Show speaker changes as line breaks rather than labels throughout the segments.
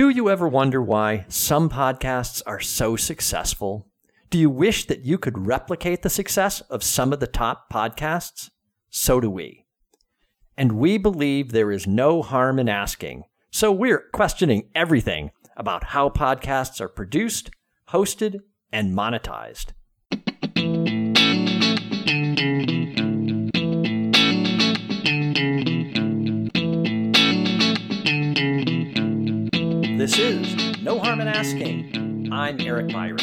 Do you ever wonder why some podcasts are so successful? Do you wish that you could replicate the success of some of the top podcasts? So do we. And we believe there is no harm in asking. So we're questioning everything about how podcasts are produced, hosted, and monetized. This is No Harm in Asking. I'm Eric Byron.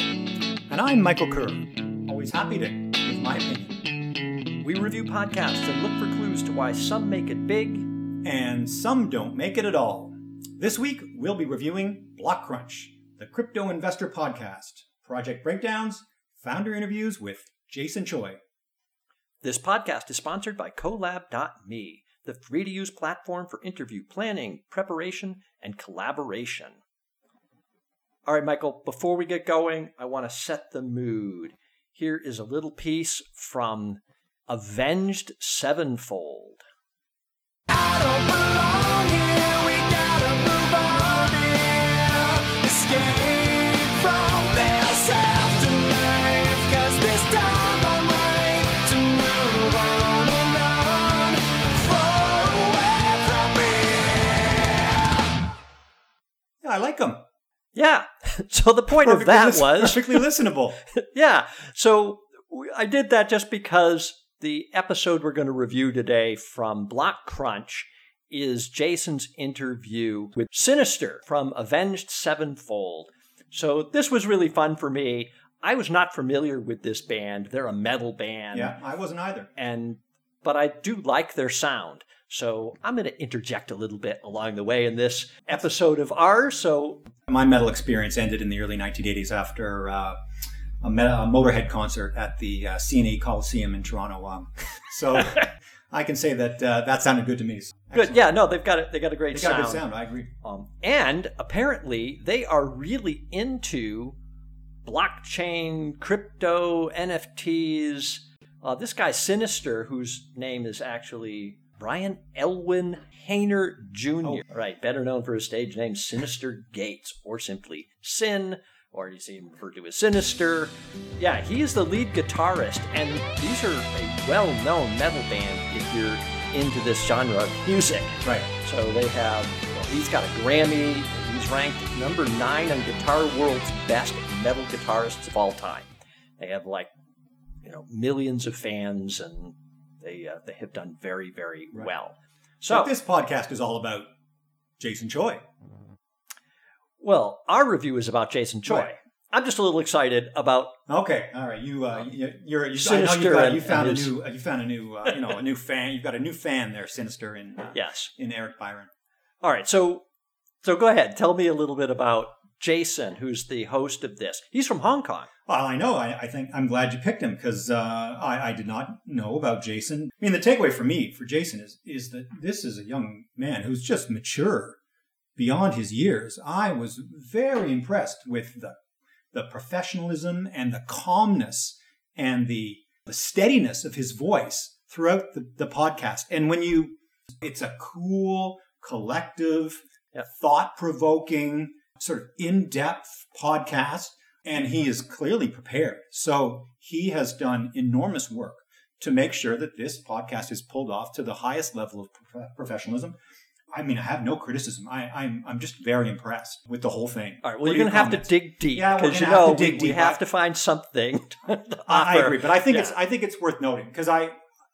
And I'm Michael Kerr. Always happy to give my opinion.
We review podcasts and look for clues to why some make it big
And some don't make it at all. This week, we'll be reviewing Blockcrunch, the crypto investor podcast, project breakdowns, founder interviews with Jason Choi.
This podcast is sponsored by Colab.me, the free to use platform for interview planning, preparation, and collaboration. All right, Michael, before we get going, I want to set the mood. Here is a little piece from Avenged Sevenfold.
I like them.
Yeah. So the point of that was
perfectly listenable.
yeah. So I did that just because the episode we're going to review today from Blockcrunch is Jason's interview with Synyster from Avenged Sevenfold. So this was really fun for me. I was not familiar with this band. They're a metal band.
yeah, I wasn't either.
And but I do like their sound. So I'm going to interject a little bit along the way in this episode of ours. So
My metal experience ended in the early 1980s after uh, a, me- a Motorhead concert at the uh, CNE Coliseum in Toronto. Um, so I can say that uh, that sounded good to me.
good. Yeah, no, they've got it. They got a great
They got
sound.
a good sound. I agree.
Um, and apparently, they are really into blockchain, crypto, NFTs. Uh, this guy, Synyster, whose name is actually Brian Elwyn Haner Jr.,
Oh.
right, better known for his stage name Synyster Gates, or simply Sin, or you see him referred to as Synyster. Yeah, he is the lead guitarist, and these are a well known metal band if you're into this genre of music.
Right.
So they have, well, he's got a Grammy. He's ranked number nine on Guitar World's best metal guitarists of all time. They have like, you know, millions of fans, and they uh, they have done very very
Right.
well.
So
So,
this podcast is all about Jason Choi.
well, our review is about Jason Choi.
Right.
I'm just a little excited about.
Okay, all right. You, uh, you you're, you,
Synyster
you, got, you found a
his-
new, uh, you found a new, uh, you know, a new fan. You've got a new fan there, Synyster, in uh,
Yes.
in Eric Byron.
All right. So, so go ahead. Tell me a little bit about Jason, who's the host of this. He's from Hong Kong.
Well, I know. I, I think I'm glad you picked him because uh, I, I did not know about Jason. I mean, the takeaway for me for Jason is is that this is a young man who's just mature beyond his years. I was very impressed with the the professionalism and the calmness and the the steadiness of his voice throughout the, the podcast. And when you, it's a cool, collective,
Yep.
thought provoking, sort of in depth podcast and he is clearly prepared. So he has done enormous work to make sure that this podcast is pulled off to the highest level of prof- professionalism. I mean, I have no criticism. I, I'm I'm just very impressed with the whole thing.
All right. Well,
What
you're going to have to dig deep
Yeah,
because you know
to dig
we, we have to find something. To
I, I agree, but I think
Yeah.
it's I think it's worth noting because I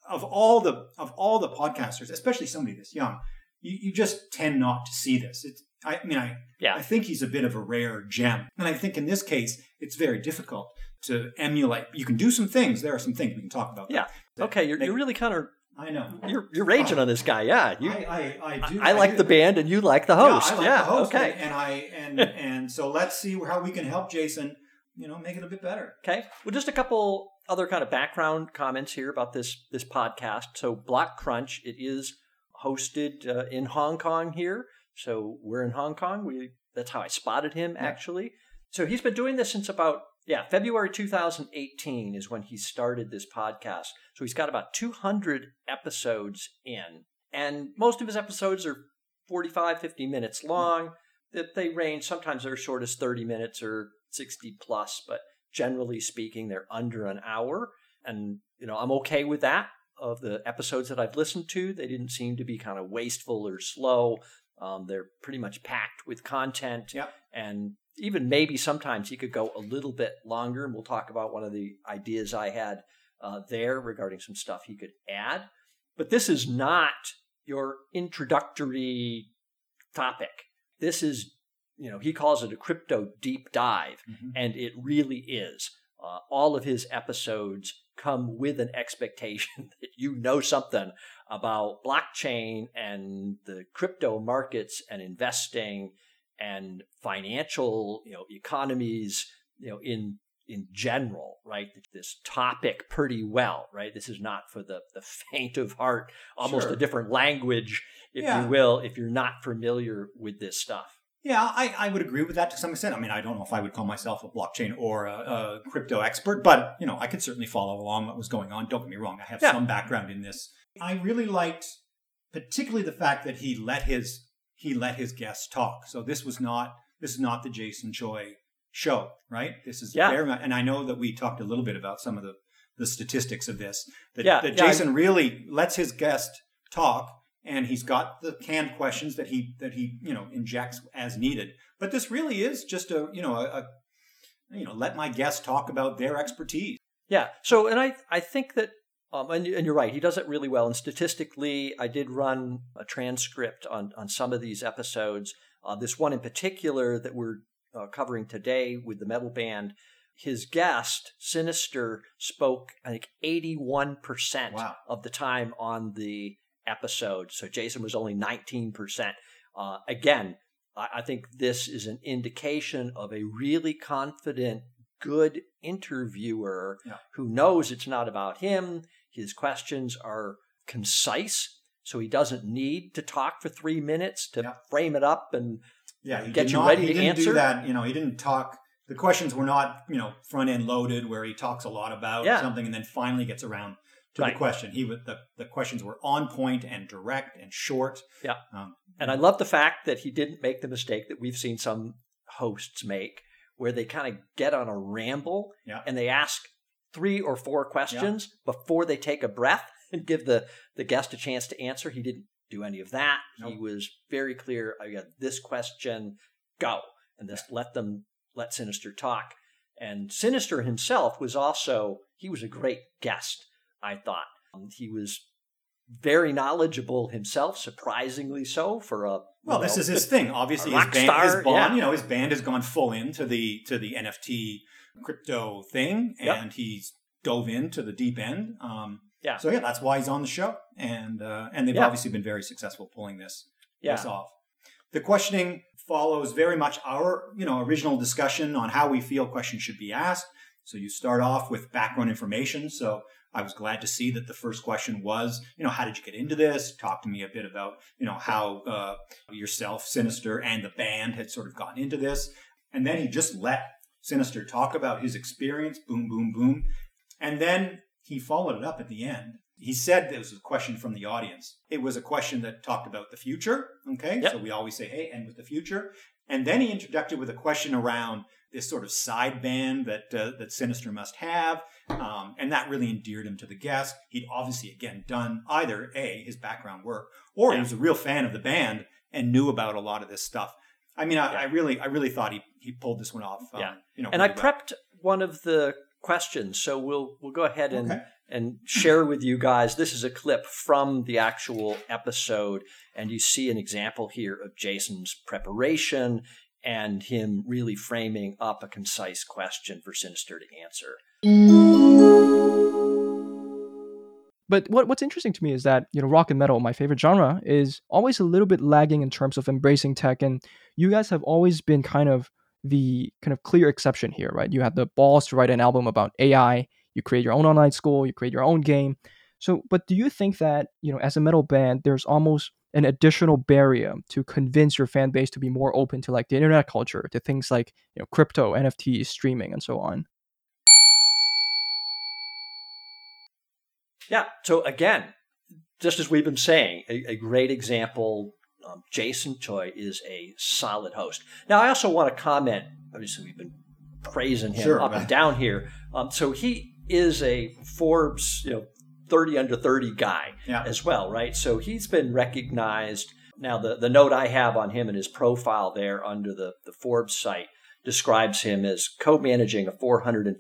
of all the of all the podcasters, especially somebody this young, you, you just tend not to see this. It's I mean I
Yeah.
I think he's a bit of a rare gem, and I think in this case it's very difficult to emulate. You can do some things. There are some things we can talk about.
Yeah. Okay, you're,
They-
you're really kind of
I know.
you're you're raging on this guy. Yeah, you.
I, I, I do.
I, like
do.
the band, and you like the host.
Yeah, I like
yeah.
the host,
okay.
and, and I and and so let's see how we can help Jason. You know, make it a bit better.
Okay. Well, just a couple other kind of background comments here about this this podcast. So, Blockcrunch, it is hosted uh, in Hong Kong here. So we're in Hong Kong. We that's how I spotted him
Yeah.
actually. So he's been doing this since about yeah February 2018 is when he started this podcast. So he's got about 200 episodes in, and most of his episodes are 45, 50 minutes hmm. long. that they range. Sometimes they're as short as 30 minutes or 60 plus, but generally speaking, they're under an hour. And, you know, I'm okay with that. Of the episodes that I've listened to, they didn't seem to be kind of wasteful or slow. Um, they're pretty much packed with content.
Yep.
And even maybe sometimes he could go a little bit longer. And we'll talk about one of the ideas I had uh, there regarding some stuff he could add. But this is not your introductory topic. This is, you know, he calls it a crypto deep dive,
Mhm.
and it really is. Uh, all of his episodes come with an expectation that you know something about blockchain and the crypto markets and investing and financial, you know, economies, you know, in in general, right? This topic pretty well, right? This is not for the the faint of heart, almost
Sure.
a different language, if
Yeah.
you will, if you're not familiar with this stuff.
Yeah, I, I would agree with that to some extent. I mean, I don't know if I would call myself a blockchain or a, a crypto expert, but you know, I could certainly follow along what was going on. Don't get me wrong; I have
Yeah.
some background in this. I really liked, particularly the fact that he let his he let his guests talk. So this was not this is not the Jason Choi show, right? This is
Yeah.
much, and I know that we talked a little bit about some of the the statistics of this. That,
Yeah,
that
yeah, I-
Jason really lets his guest talk and he's got the canned questions that he that he you know injects as needed. But this really is just a you know a, a you know let my guests talk about their expertise.
Yeah. So, and I I think that, um, and, and you're right, he does it really well. And statistically, I did run a transcript on on some of these episodes. Uh, this one in particular that we're uh, covering today with the metal band. His guest, Synyster, spoke, I think, 81%
Wow.
of the time on the episode. So Jason was only 19%. Uh, again, I, I think this is an indication of a really confident, good interviewer
Yeah.
who knows it's not about him. His questions are concise, so he doesn't need to talk for three minutes to
Yeah.
frame it up and
Yeah, he
Get you
not,
ready
he
to
didn't
answer?
do that. You know, he didn't talk. The questions were not you know front end loaded where he talks a lot about
Yeah.
something and then finally gets around to
Right.
the question. He would the the questions were on point and direct and short.
Yeah.
Um,
And I love the fact that he didn't make the mistake that we've seen some hosts make, where they kind of get on a ramble
Yeah.
and they ask three or four questions before they take a breath and give the, the guest a chance to answer. He didn't do any of that. He was very clear. I got this question, go. And just let them let Synyster talk. And Synyster himself was also, he was a great guest, I thought. Um, he was very knowledgeable himself, surprisingly so for a
Well,
you
this is his thing. Obviously, his band,
star,
his bond,
yeah.
you know, his band has gone full into the to the NFT crypto thing,
Yep.
and he's dove into the deep end. Um,
Yeah.
So yeah, that's why he's on the show, and uh, and they've
Yeah.
obviously been very successful pulling this
yeah.
this off. The questioning follows very much our you know original discussion on how we feel questions should be asked. So you start off with background information. So I was glad to see that the first question was, you know, how did you get into this? Talk to me a bit about, you know, how uh, yourself, Synyster, and the band had sort of gotten into this. And then he just let Synyster talk about his experience, boom, boom, boom. And then he followed it up at the end. He said there was a question from the audience. It was a question that talked about the future. Okay.
Yep.
So we always say, hey, end with the future. And then he introduced it with a question around this sort of side band that uh, that Synyster must have, um, and that really endeared him to the guest. He'd obviously again done either a his background work, or he was a real fan of the band and knew about a lot of this stuff. I mean, I,
Yeah.
I really, I really thought he he pulled this one off. Um,
Yeah.
you know,
And I
really well.
prepped one of the questions, so we'll we'll go ahead and
Okay.
and share with you guys. This is a clip from the actual episode, and you see an example here of Jason's preparation and him really framing up a concise question for Synyster to answer.
But what, what's interesting to me is that, you know, rock and metal, my favorite genre, is always a little bit lagging in terms of embracing tech. And you guys have always been kind of the kind of clear exception here, right? You have the balls to write an album about AI, you create your own online school, you create your own game. So, but do you think that, you know, as a metal band, there's almost an additional barrier to convince your fan base to be more open to like the internet culture, to things like, you know, crypto, NFTs, streaming, and so on?
Yeah. So again, just as we've been saying, a, a great example um, Jason Choi is a solid host. Now, I also want to comment. Obviously, we've been praising him
Sure,
up
right.
and down here. Um, so he is a Forbes, you know, 30 under 30 guy
Yeah.
as well, right? So he's been recognized. Now, the, the note I have on him and his profile there under the, the Forbes site describes him as co managing a $450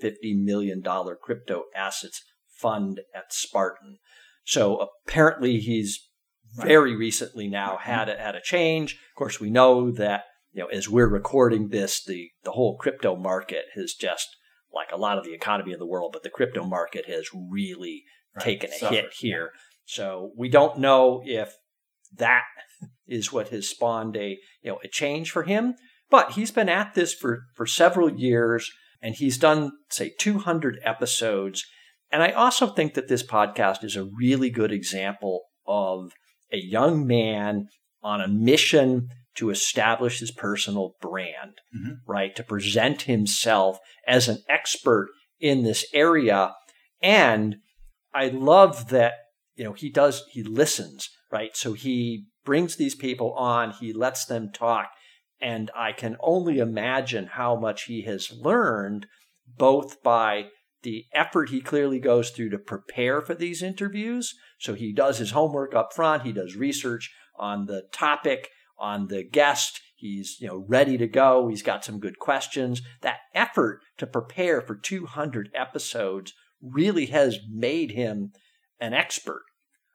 million crypto assets fund at Spartan. So apparently he's very recently now mm-hmm. had a, had a change. Of course, we know that you know as we're recording this, the the whole crypto market has just like a lot of the economy of the world, but the crypto market has really
Right.
taken a
Suffered,
hit here. So we don't know if that is what has spawned a you know a change for him. But he's been at this for for several years, and he's done say 200 episodes. And I also think that this podcast is a really good example of a young man on a mission to establish his personal brand,
Mhm.
right? To present himself as an expert in this area. And I love that, you know, he does, he listens, right? So he brings these people on, he lets them talk. And I can only imagine how much he has learned both by the effort he clearly goes through to prepare for these interviews. So he does his homework up front, he does research on the topic, on the guest. He's, you know, ready to go. He's got some good questions. That effort to prepare for 200 episodes really has made him an expert.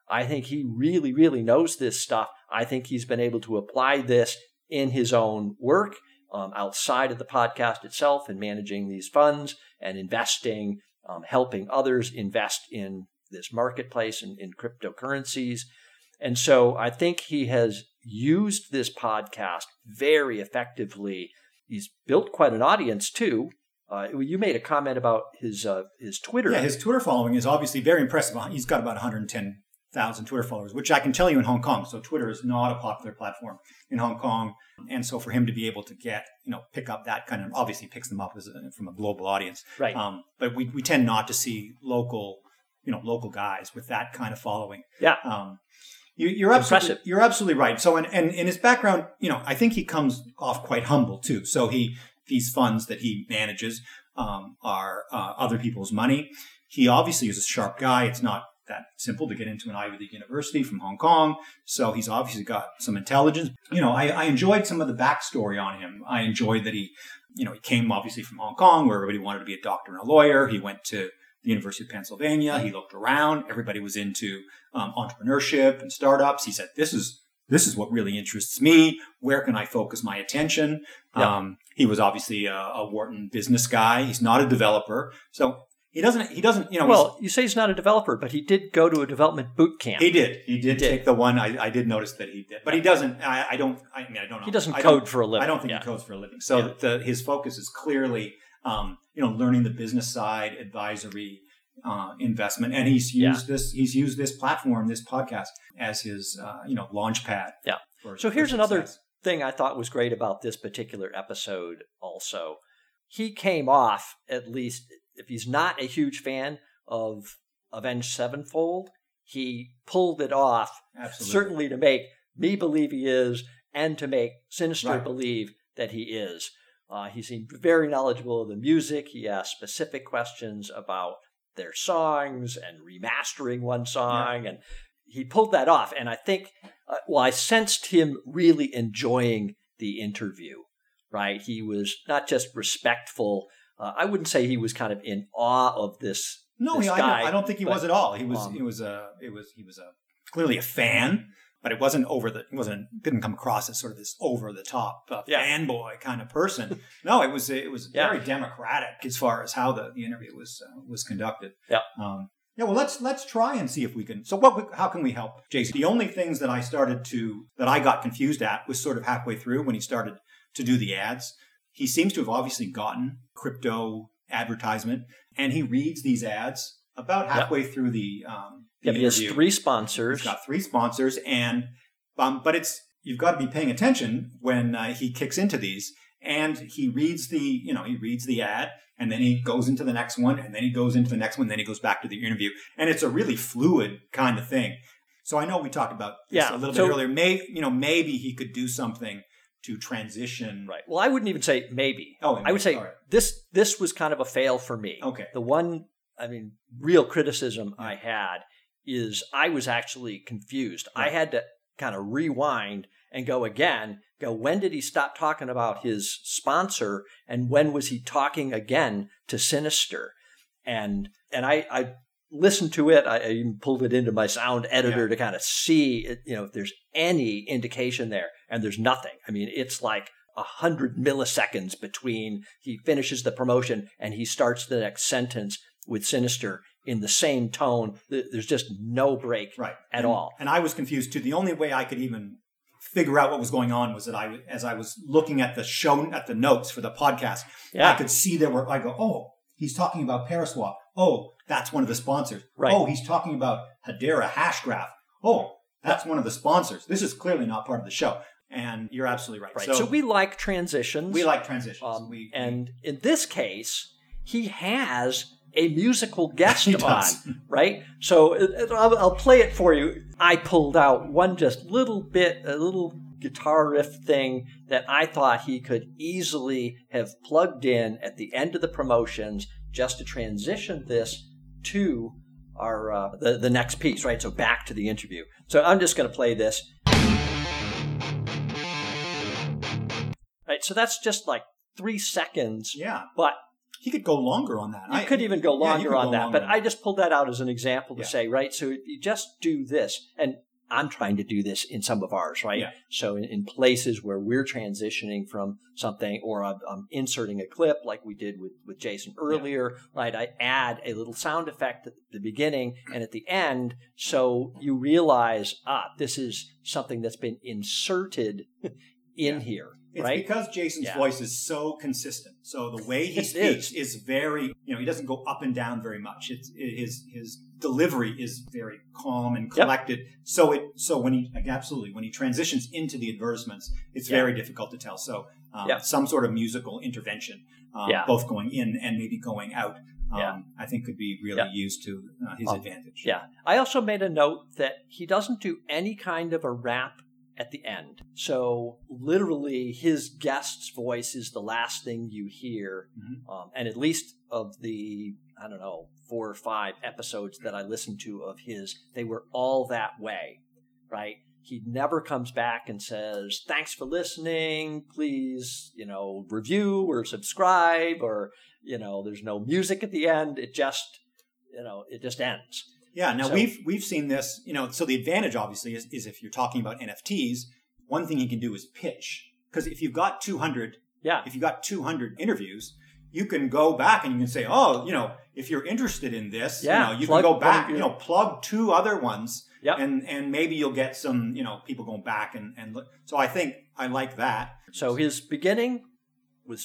I think he really, really knows this stuff. I think he's been able to apply this in his own work um, outside of the podcast itself and managing these funds and investing, um, helping others invest in this marketplace and in cryptocurrencies. And so I think he has used this podcast very effectively. He's built quite an audience too. Uh, you made a comment about his uh, his Twitter.
Yeah, his Twitter following is obviously very impressive. He's got about 110,000 Twitter followers, which I can tell you in Hong Kong. So Twitter is not a popular platform in Hong Kong, and so for him to be able to get, you know, pick up that kind of obviously picks them up as a, from a global audience.
Right.
Um, but we we tend not to see local, you know, local guys with that kind of following.
yeah.
Um, you, you're absolutely you're absolutely right. So, and, and in his background, you know, I think he comes off quite humble too. So he these funds that he manages um, are uh, other people's money. He obviously is a sharp guy. It's not that simple to get into an Ivy League university from Hong Kong. So he's obviously got some intelligence. You know, I, I enjoyed some of the backstory on him. I enjoyed that he, you know, he came obviously from Hong Kong where everybody wanted to be a doctor and a lawyer. He went to the University of Pennsylvania. He looked around. Everybody was into um, entrepreneurship and startups. He said, "This is this is what really interests me. Where can I focus my attention?"
Yeah.
Um, he was obviously a, a Wharton business guy. He's not a developer, so he doesn't. He doesn't. You know.
Well, you say he's not a developer, but he did go to a development boot camp.
he did. He did
did.
take the one. I, I did notice that he did, but he doesn't. I, I don't. I mean, I don't know.
He doesn't
I
code for a living.
I don't think
yeah.
he codes for a living. So
Yeah.
the, his focus is clearly, um, you know, learning the business side, advisory, uh, investment, and he's
Yeah.
used this. He's used this platform, this podcast, as his, uh, you know, launch pad.
Yeah.
for-
So here's another thing I thought was great about this particular episode also. He came off, at least, if he's not a huge fan of Avenged Sevenfold, he pulled it off,
Absolutely.
certainly to make me believe he is, and to make Synyster
Right.
believe that he is. Uh, he seemed very knowledgeable of the music. He asked specific questions about their songs and remastering one song, and he pulled that off. And I think, uh, well, I sensed him really enjoying the interview. Right, he was not just respectful. Uh, I wouldn't say he was kind of in awe of this.
No,
this
he, I,
guy,
don't, I don't think he
but,
was at all. He was.
um,
it was a. It was. He was a clearly a fan, but it wasn't over the. It wasn't. Didn't come across as sort of this over the top uh,
Yeah.
fanboy kind of person. no, it was. It was
Yeah.
very democratic as far as how the, the interview was uh, was conducted.
Yeah.
Um, yeah. Well, let's let's try and see if we can. So, what? How can we help, Jason? The only things that I started to that I got confused at was sort of halfway through when he started to do the ads. He seems to have obviously gotten crypto advertisement, and he reads these ads about halfway through the, um, the
Yeah, he has three sponsors.
He's got three sponsors, and um, but it's you've got to be paying attention when uh, he kicks into these, and he reads the you know he reads the ad, and then he goes into the next one, and then he goes into the next one, then he goes back to the interview, and it's a really fluid kind of thing. So I know we talked about this
Yeah,
a little
so-
bit earlier. May you know maybe he could do something to transition.
Right. Well, I wouldn't even say maybe.
Oh,
I would say
right.
this this was kind of a fail for me.
Okay.
The one, I mean, real criticism
Yeah.
I had is I was actually confused. I had to kind of rewind and go again. Go. When did he stop talking about his sponsor, and when was he talking again to Synyster? And and I I listened to it. I, I even pulled it into my sound editor to kind of see it, you know if there's any indication there, and there's nothing. I mean, it's like a hundred milliseconds between he finishes the promotion and he starts the next sentence with Synyster in the same tone. There's just no break
Right.
at
and,
all.
And I was confused too. The only way I could even figure out what was going on was that I, as I was looking at the show, at the notes for the podcast,
Yeah.
I could see there were, I go, oh, he's talking about Paraswap. Oh, that's one of the sponsors.
Right.
Oh, he's talking about Hedera Hashgraph. Oh, that's one of the sponsors. This is clearly not part of the show. And you're absolutely right.
Right.
So,
So, we like transitions.
we like transitions.
Um,
we,
and in this case, he has a musical guest on, right? So it- it- I'll, I'll play it for you. I pulled out one just little bit, a little guitar riff thing that I thought he could easily have plugged in at the end of the promotions just to transition this to our uh, the the next piece, right? So back to the interview. So I'm just going to play this. Right, so that's just like three seconds,
yeah,
but
he could go longer on that.
you
I-
could even go
yeah,
longer
could
on
go
that,
longer
but I just pulled that out as an example to
Yeah.
say, right? So you just do this, and I'm trying to do this in some of ours, right?
Yeah.
So in, in places where we're transitioning from something, or I'm, I'm inserting a clip like we did with with Jason earlier, right? I add a little sound effect at the beginning and at the end, so you realize, ah, this is something that's been inserted in
Yeah.
here,
It's
right?
because Jason's
Yeah.
voice is so consistent. So the way he speaks is. very, you know, he doesn't go up and down very much. It's his his delivery is very calm and collected. So it so when he like, absolutely when he transitions into the advertisements, it's
Yeah.
very difficult to tell. So um,
Yeah.
some sort of musical intervention, um,
Yeah.
both going in and maybe going out, um,
Yeah.
I think could be really
Yeah.
used to uh, his
Um,
advantage.
Yeah. I also made a note that he doesn't do any kind of a wrap at the end. So literally, his guest's voice is the last thing you hear.
Mhm.
Um, and at least of the, I don't know, four or five episodes that I listened to of his, they were all that way, right? He never comes back and says, thanks for listening. Please, you know, review or subscribe or, you know, there's no music at the end. It just, you know, it just ends.
Yeah, now
So-
we've we've seen this, you know, so the advantage obviously is, is if you're talking about NFTs, one thing you can do is pitch. Because if you've got 200,
Yeah.
if you've got 200 interviews, you can go back and you can say, oh, you know, if you're interested in this,
Yeah,
you know, you
plug
can go back, you know, plug two other ones,
Yep.
and and maybe you'll get some, you know, people going back and and look. So I think I like that.
So his beginning was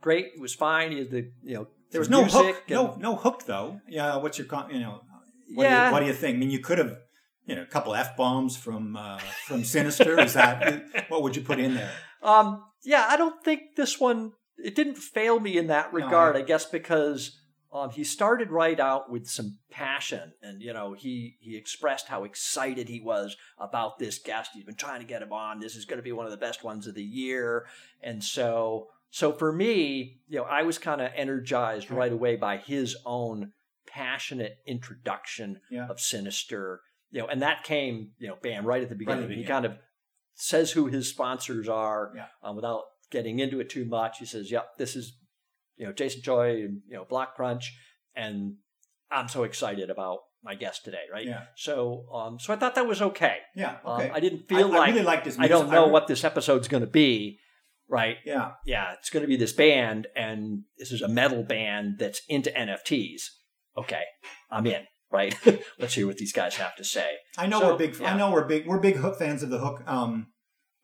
great. It was fine. He had the you know
There was no hook,
and-
no no hook though. Yeah, what's your you know? What
Yeah.
Do you, what do you think? I mean, you could have, you know, a couple f bombs from uh, from Synyster. Is that what would you put in there?
Um, yeah, I don't think this one it didn't fail me in that regard.
I-
I guess because um, he started right out with some passion, and you know he he expressed how excited he was about this guest. He's been trying to get him on. This is going to be one of the best ones of the year, and so so for me, you know, I was kind of energized
right
away by his own passionate introduction
Yeah.
of Synyster. You know, and that came, you know, bam, right at the beginning.
the
He
beginning.
kind of says who his sponsors are
Yeah.
um, without getting into it too much. He says, "Yep, this is you know Jason Choi and you know Blockcrunch," and I'm so excited about my guest today, right?
Yeah.
So, um, so I thought that was okay.
Yeah.
Um,
Okay.
I didn't feel
I
like
really liked his.
I don't
music.
know
re-
what this episode's going to be, right?
Yeah.
Yeah, it's going to be this band, and this is a metal band that's into NFTs. Okay, I'm in. Right? Let's hear what these guys have to say.
I know
So,
we're big.
yeah.
I know we're big. We're big hook fans of the hook. Um,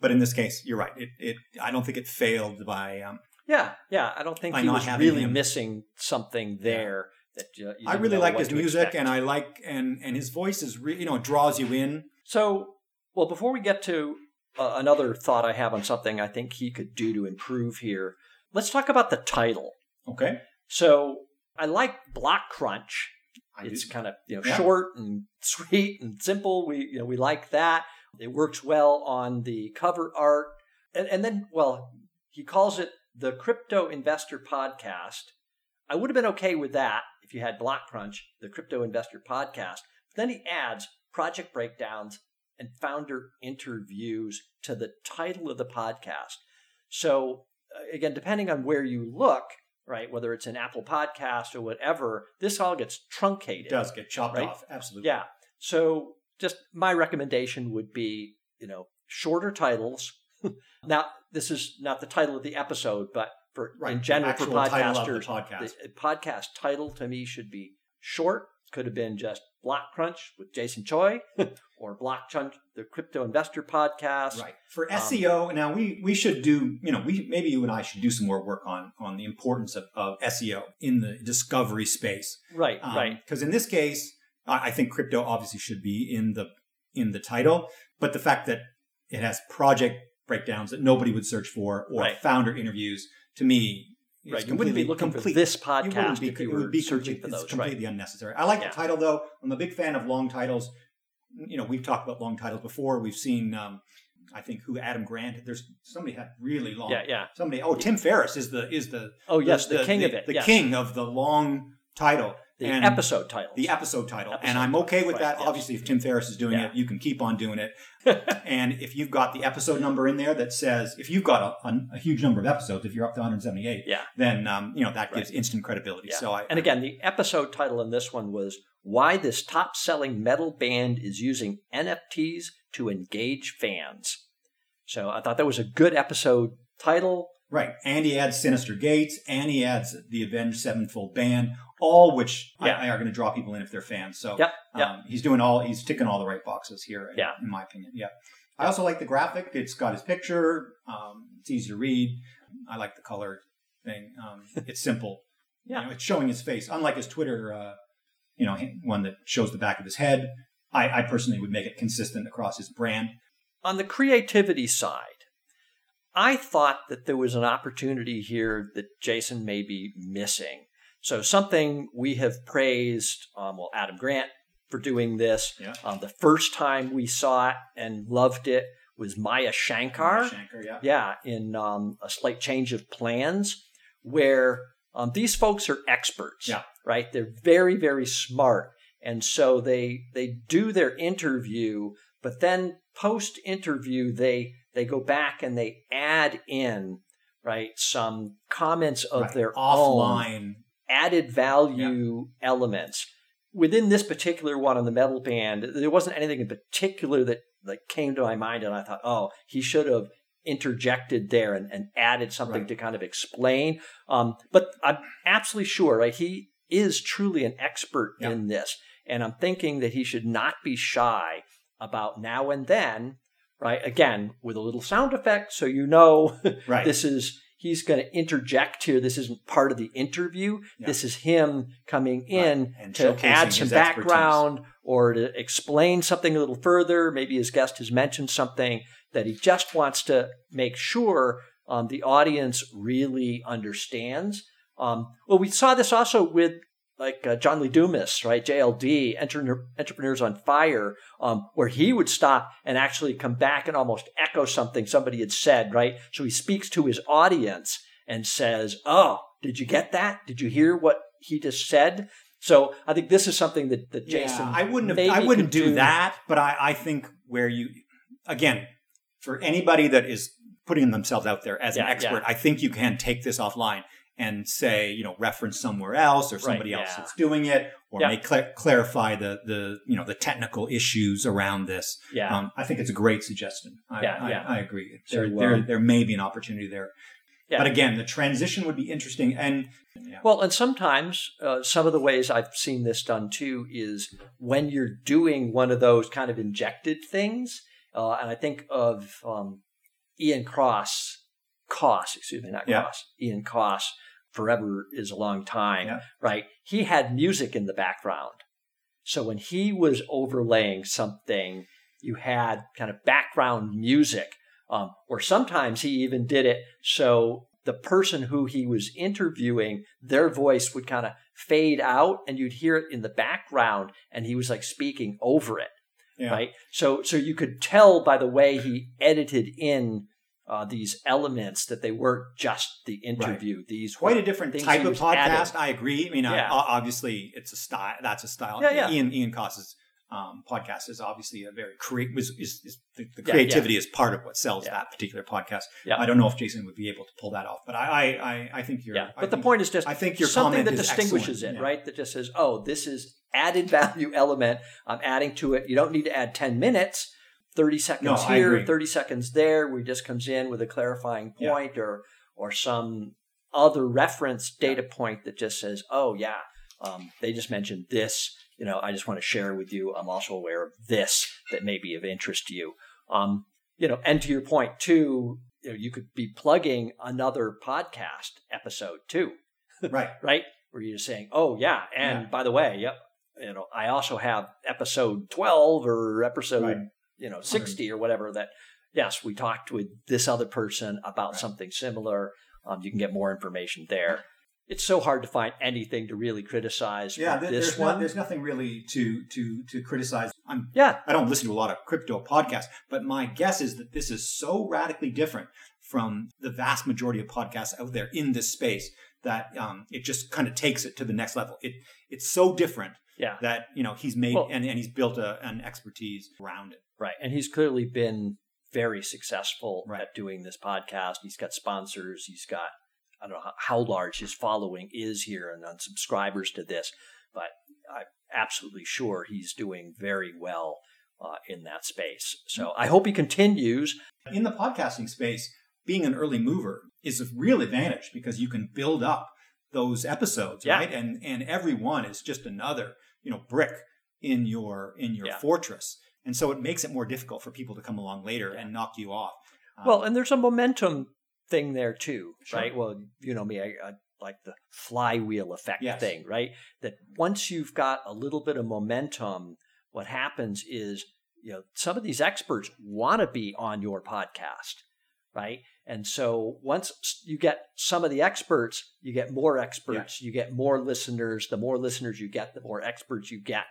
but in this case, you're right. It. It. I don't think it failed by. Um,
Yeah, yeah. I don't think he
not
was really
him.
missing something there that uh, you
I really like his music,
expect.
and I like and and his voice is re- you know it draws you in.
So, well, before we get to uh, another thought I have on something I think he could do to improve here, let's talk about the title.
Okay.
So, I like Blockcrunch.
I
it's
do-
kind of you know
Yeah.
short and sweet and simple. We you know we like that. It works well on the cover art, and, and then well, he calls it the Crypto Investor Podcast. I would have been okay with that if you had Blockcrunch, the Crypto Investor Podcast. But Then he adds project breakdowns and founder interviews to the title of the podcast. So uh, again, depending on where you look, right, whether it's an Apple Podcast or whatever, this all gets truncated.
It does get chopped
Right?
off. Absolutely.
Yeah. So just my recommendation would be, you know, shorter titles. now, this is not the title of the episode, but for
Right.
in general for
of the
podcasters,
podcast.
the podcast title to me should be short. Could have been just Blockcrunch with Jason Choi or Blockcrunch, the Crypto Investor Podcast.
Right. For
Um,
SEO, now we we should do, you know, we maybe you and I should do some more work on on the importance of, of SEO in the discovery space.
Right,
Um,
right.
Because in this case, I, I think crypto obviously should be in the in the title, but the fact that it has project breakdowns that nobody would search for or
Right.
founder interviews, to me,
Right. You wouldn't be
completely-
looking
complete-
for this podcast you
be,
if you were
be
searching
complete-
for
it's
those, right?
completely unnecessary. I like
Yeah.
the title though. I'm a big fan of long titles. You know, we've talked about long titles before. We've seen, um, I think, who Adam Grant. There's somebody had really long.
Yeah, yeah.
Somebody. Oh, Tim Ferriss is the is the
Oh, yes, the, king of it.
the
yes.
king of the long title.
The
and
episode titles.
the episode title.
Episode
and I'm okay with
right,
that. Obviously, if Tim Ferriss is doing
Yeah.
it, you can keep on doing it. and if you've got the episode number in there that says, if you've got a, a, a huge number of episodes, if you're up to 178,
Yeah.
then um, you know that gives
Right.
instant credibility.
Yeah.
So I
and again, the episode title in this one was Why This Top Selling Metal Band is Using NFTs to Engage Fans. So I thought that was a good episode title.
right, and he adds Synyster Gates, and he adds the Avenged Sevenfold Band, all which I-
Yeah.
I, are going to draw people in if they're fans. So
Yep, yep.
Um, he's doing all, he's ticking all the right boxes here.
Yeah.
in my opinion. Yeah. I also like the graphic. It's got his picture. Um, it's easy to read. I like the color thing. Um, it's simple.
Yeah.
You know, it's showing his face, unlike his Twitter, uh, you know, one that shows the back of his head. I, I personally would make it consistent across his brand.
On the creativity side, I thought that there was an opportunity here that Jason may be missing. So something we have praised, um, well, Adam Grant for doing this.
Yeah.
Um, the first time we saw it and loved it was Maya Shankar.
Shankar, yeah.
Yeah, in um, a slight change of plans, where um, these folks are experts.
Yeah.
right. They're very, very smart, and so they they do their interview, but then post interview they they go back and they add in right some comments of
Right.
their own
offline.
Added value elements. Within this particular one on the metal band, there wasn't anything in particular that like came to my mind, and I thought, oh, he should have interjected there and, and added something
Right.
to kind of explain. Um, but I'm absolutely sure, right? He is truly an expert
Yeah.
in this, and I'm thinking that he should not be shy about now and then, right? Again, with a little sound effect, so you know
Right.
this is he's going to interject here. This isn't part of the interview.
Yeah.
This is him coming in
Right. And
to add some
his expertise.
background or to explain something a little further. Maybe his guest has mentioned something that he just wants to make sure um, the audience really understands. Um, well, we saw this also with like uh, John Lee Dumas, right? JLD, Entre- Entrepreneurs on Fire, um, where he would stop and actually come back and almost echo something somebody had said, right? So he speaks to his audience and says, "Oh, did you get that? Did you hear what he just said?" So I think this is something that, that Jason.
Yeah, I wouldn't have, I wouldn't
could
do, that, but I, I think where you again for anybody that is putting themselves out there as
Yeah,
an expert, I think you can take this offline and say you know reference somewhere else or somebody else
yeah.
that's doing it, or
Yeah.
may cla clarify the the you know the technical issues around this.
Yeah.
Um, I think it's a great suggestion. I,
Yeah,
I,
yeah.
I agree. There, there,
um,
there may be an opportunity there.
Yeah.
But again, the transition would be interesting, and yeah,
Well, and sometimes uh, some of the ways I've seen this done too is when you're doing one of those kind of injected things, uh, and I think of um, Ian Cross, Coss, excuse me, not
Yeah.
Cross, Ian Coss. Forever is a long time,
Yeah.
right? He had music in the background, so when he was overlaying something, you had kind of background music, um, or sometimes he even did it so the person who he was interviewing, their voice would kind of fade out and you'd hear it in the background and he was like speaking over it.
Yeah.
Right. So so you could tell by the way he edited in uh, these elements that they weren't just the interview. These
Quite a different type of podcast.
adding.
I agree. I mean,
Yeah.
o- obviously, it's a style. That's a style.
Yeah, yeah.
Ian Ian Coss's um, podcast is obviously a very create. Was is, is the, the
Yeah,
creativity is part of what sells
Yeah.
that particular podcast.
Yeah.
I don't know if Jason would be able to pull that off, but I I, I, I think you're.
Yeah,
I
but the
think-
point is just
I think your
something that distinguishes
excellent.
it,
Yeah.
right? That just says, "Oh, this is added value element. I'm adding to it. You don't need to add ten minutes, thirty seconds
No,
here, thirty seconds there. We just comes in with a clarifying
Yeah.
point or or some other reference data point that just says, "Oh, yeah, um, they just mentioned this. You know, I just want to share with you. I'm also aware of this that may be of interest to you. Um, you know, and to your point too, you know, you could be plugging another podcast episode too
Right.
right? Where you're just saying, oh yeah, and
Yeah.
by the way, yep, you know, I also have episode twelve or episode
Right.
You know sixty or whatever that. Yes, we talked with this other person about
Right.
something similar. Um, you can get more information there. It's so hard to find anything to really criticize.
Yeah.
this
there's
one.
not, there's nothing really to to to criticize. I'm
yeah,
I don't listen to a lot of crypto podcasts, but my guess is that this is so radically different from the vast majority of podcasts out there in this space that um, it just kind of takes it to the next level. It it's so different
yeah,
that you know he's made
Well-
and, and he's built a, an expertise around it.
right. And he's clearly been very successful
Right.
at doing this podcast. He's got sponsors. He's got I don't know how, how large his following is here and on subscribers to this, but I'm absolutely sure he's doing very well uh, in that space. So I hope he continues.
In the podcasting space, being an early mover is a real advantage because you can build up those episodes,
Yeah.
right? And and every one is just another you know brick in your in your
Yeah.
fortress, and so it makes it more difficult for people to come along later
Yeah.
and knock you off. Um,
Well, and there's a momentum thing there too,
Sure.
right? Well, you know me, I, I like the flywheel effect
Yes.
thing, right? That once you've got a little bit of momentum, what happens is, you know, some of these experts want to be on your podcast, right? And so once you get some of the experts, you get more experts, you get more listeners. The more listeners you get, the more experts you get.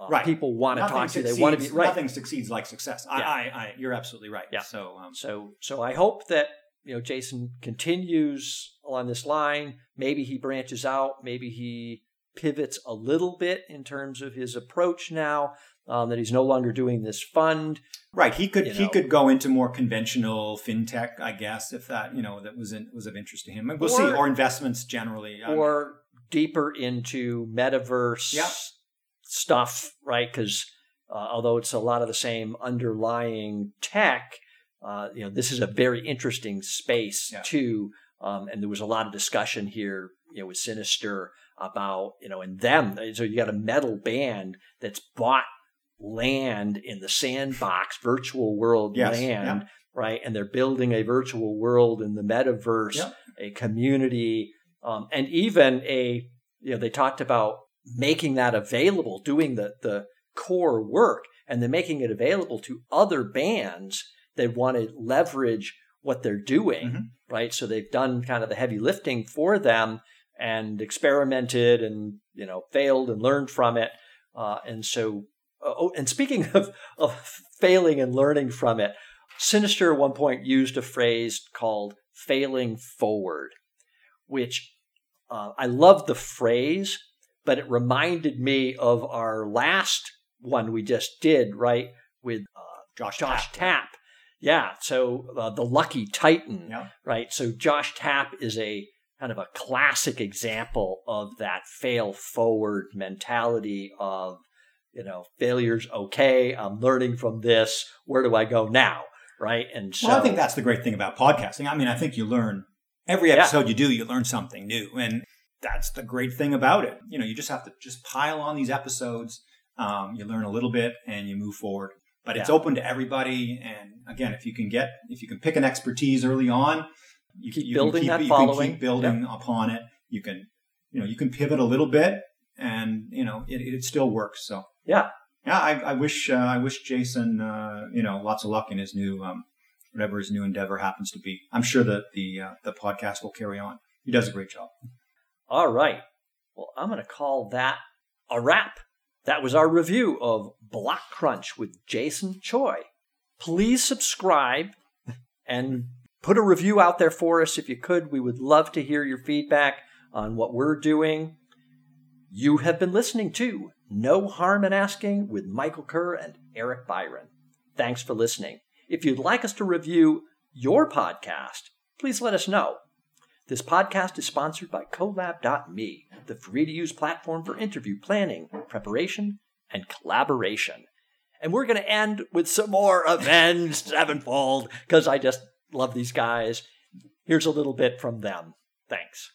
Uh,
Right.
People want to
nothing
talk to you. They want to be right.
Nothing succeeds like success. I,
Yeah.
I, I, you're absolutely right.
Yeah.
So, um,
So so I hope that you know Jason continues along this line. Maybe he branches out. Maybe he pivots a little bit in terms of his approach now. Um, that he's no longer doing this fund.
right, he could
You
he
know.
could go into more conventional fintech, I guess, if that you know that was in, was of interest to him. We'll see,
Or-
or investments generally. Mean,
or deeper into metaverse
Yep.
stuff, right? Because uh, although it's a lot of the same underlying tech, uh, you know, this is a very interesting space
Yeah.
too. Um, and there was a lot of discussion here, you know, with Synyster about, you know, and them. So you got a metal band that's bought land in the sandbox virtual world
Yes,
land, right? And they're building a virtual world in the metaverse,
Yep.
a community, um, and even a, you know, they talked about making that available, doing the, the core work, and then making it available to other bands that want to leverage what they're doing,
Mhm.
right? So they've done kind of the heavy lifting for them and experimented and you know failed and learned from it. Uh, and so, uh, oh, and speaking of, of failing and learning from it, Synyster at one point used a phrase called "failing forward," which uh, I love the phrase, but it reminded me of our last one we just did, right, with uh,
Josh,
Josh
Tapp.
Tapp. Yeah, so uh, the Lucky Titan,
Yeah.
right? So Josh Tapp is a kind of a classic example of that fail forward mentality of, you know, failure's okay. I'm learning from this. Where do I go now? Right. And so
Well, I think that's the great thing about podcasting. I mean, I think you learn every
Yeah.
episode you do, you learn something new, and that's the great thing about it. You know, you just have to just pile on these episodes. Um, you learn a little bit, and you move forward. But it's
Yeah.
open to everybody. And again, if you can get, if you can pick an expertise early on, you
Keep
you
building
can keep,
that
you
following.
Can keep building upon it. You can, you know, you can pivot a little bit, and you know, it, it still works. So
Yeah.
yeah, I, I wish uh, I wish Jason, uh, you know, lots of luck in his new um, whatever his new endeavor happens to be. I'm sure that the uh, the podcast will carry on. He does a great job.
All right. Well, I'm going to call that a wrap. That was our review of Blockcrunch with Jason Choi. Please subscribe and put a review out there for us if you could. We would love to hear your feedback on what we're doing. You have been listening to No Harm in Asking with Michael Kerr and Eric Byron. Thanks for listening. If you'd like us to review your podcast, please let us know. This podcast is sponsored by Colab.me, the free to use platform for interview planning, preparation, and collaboration. And we're going to end with some more Avenged Sevenfold because I just love these guys. Here's a little bit from them. Thanks.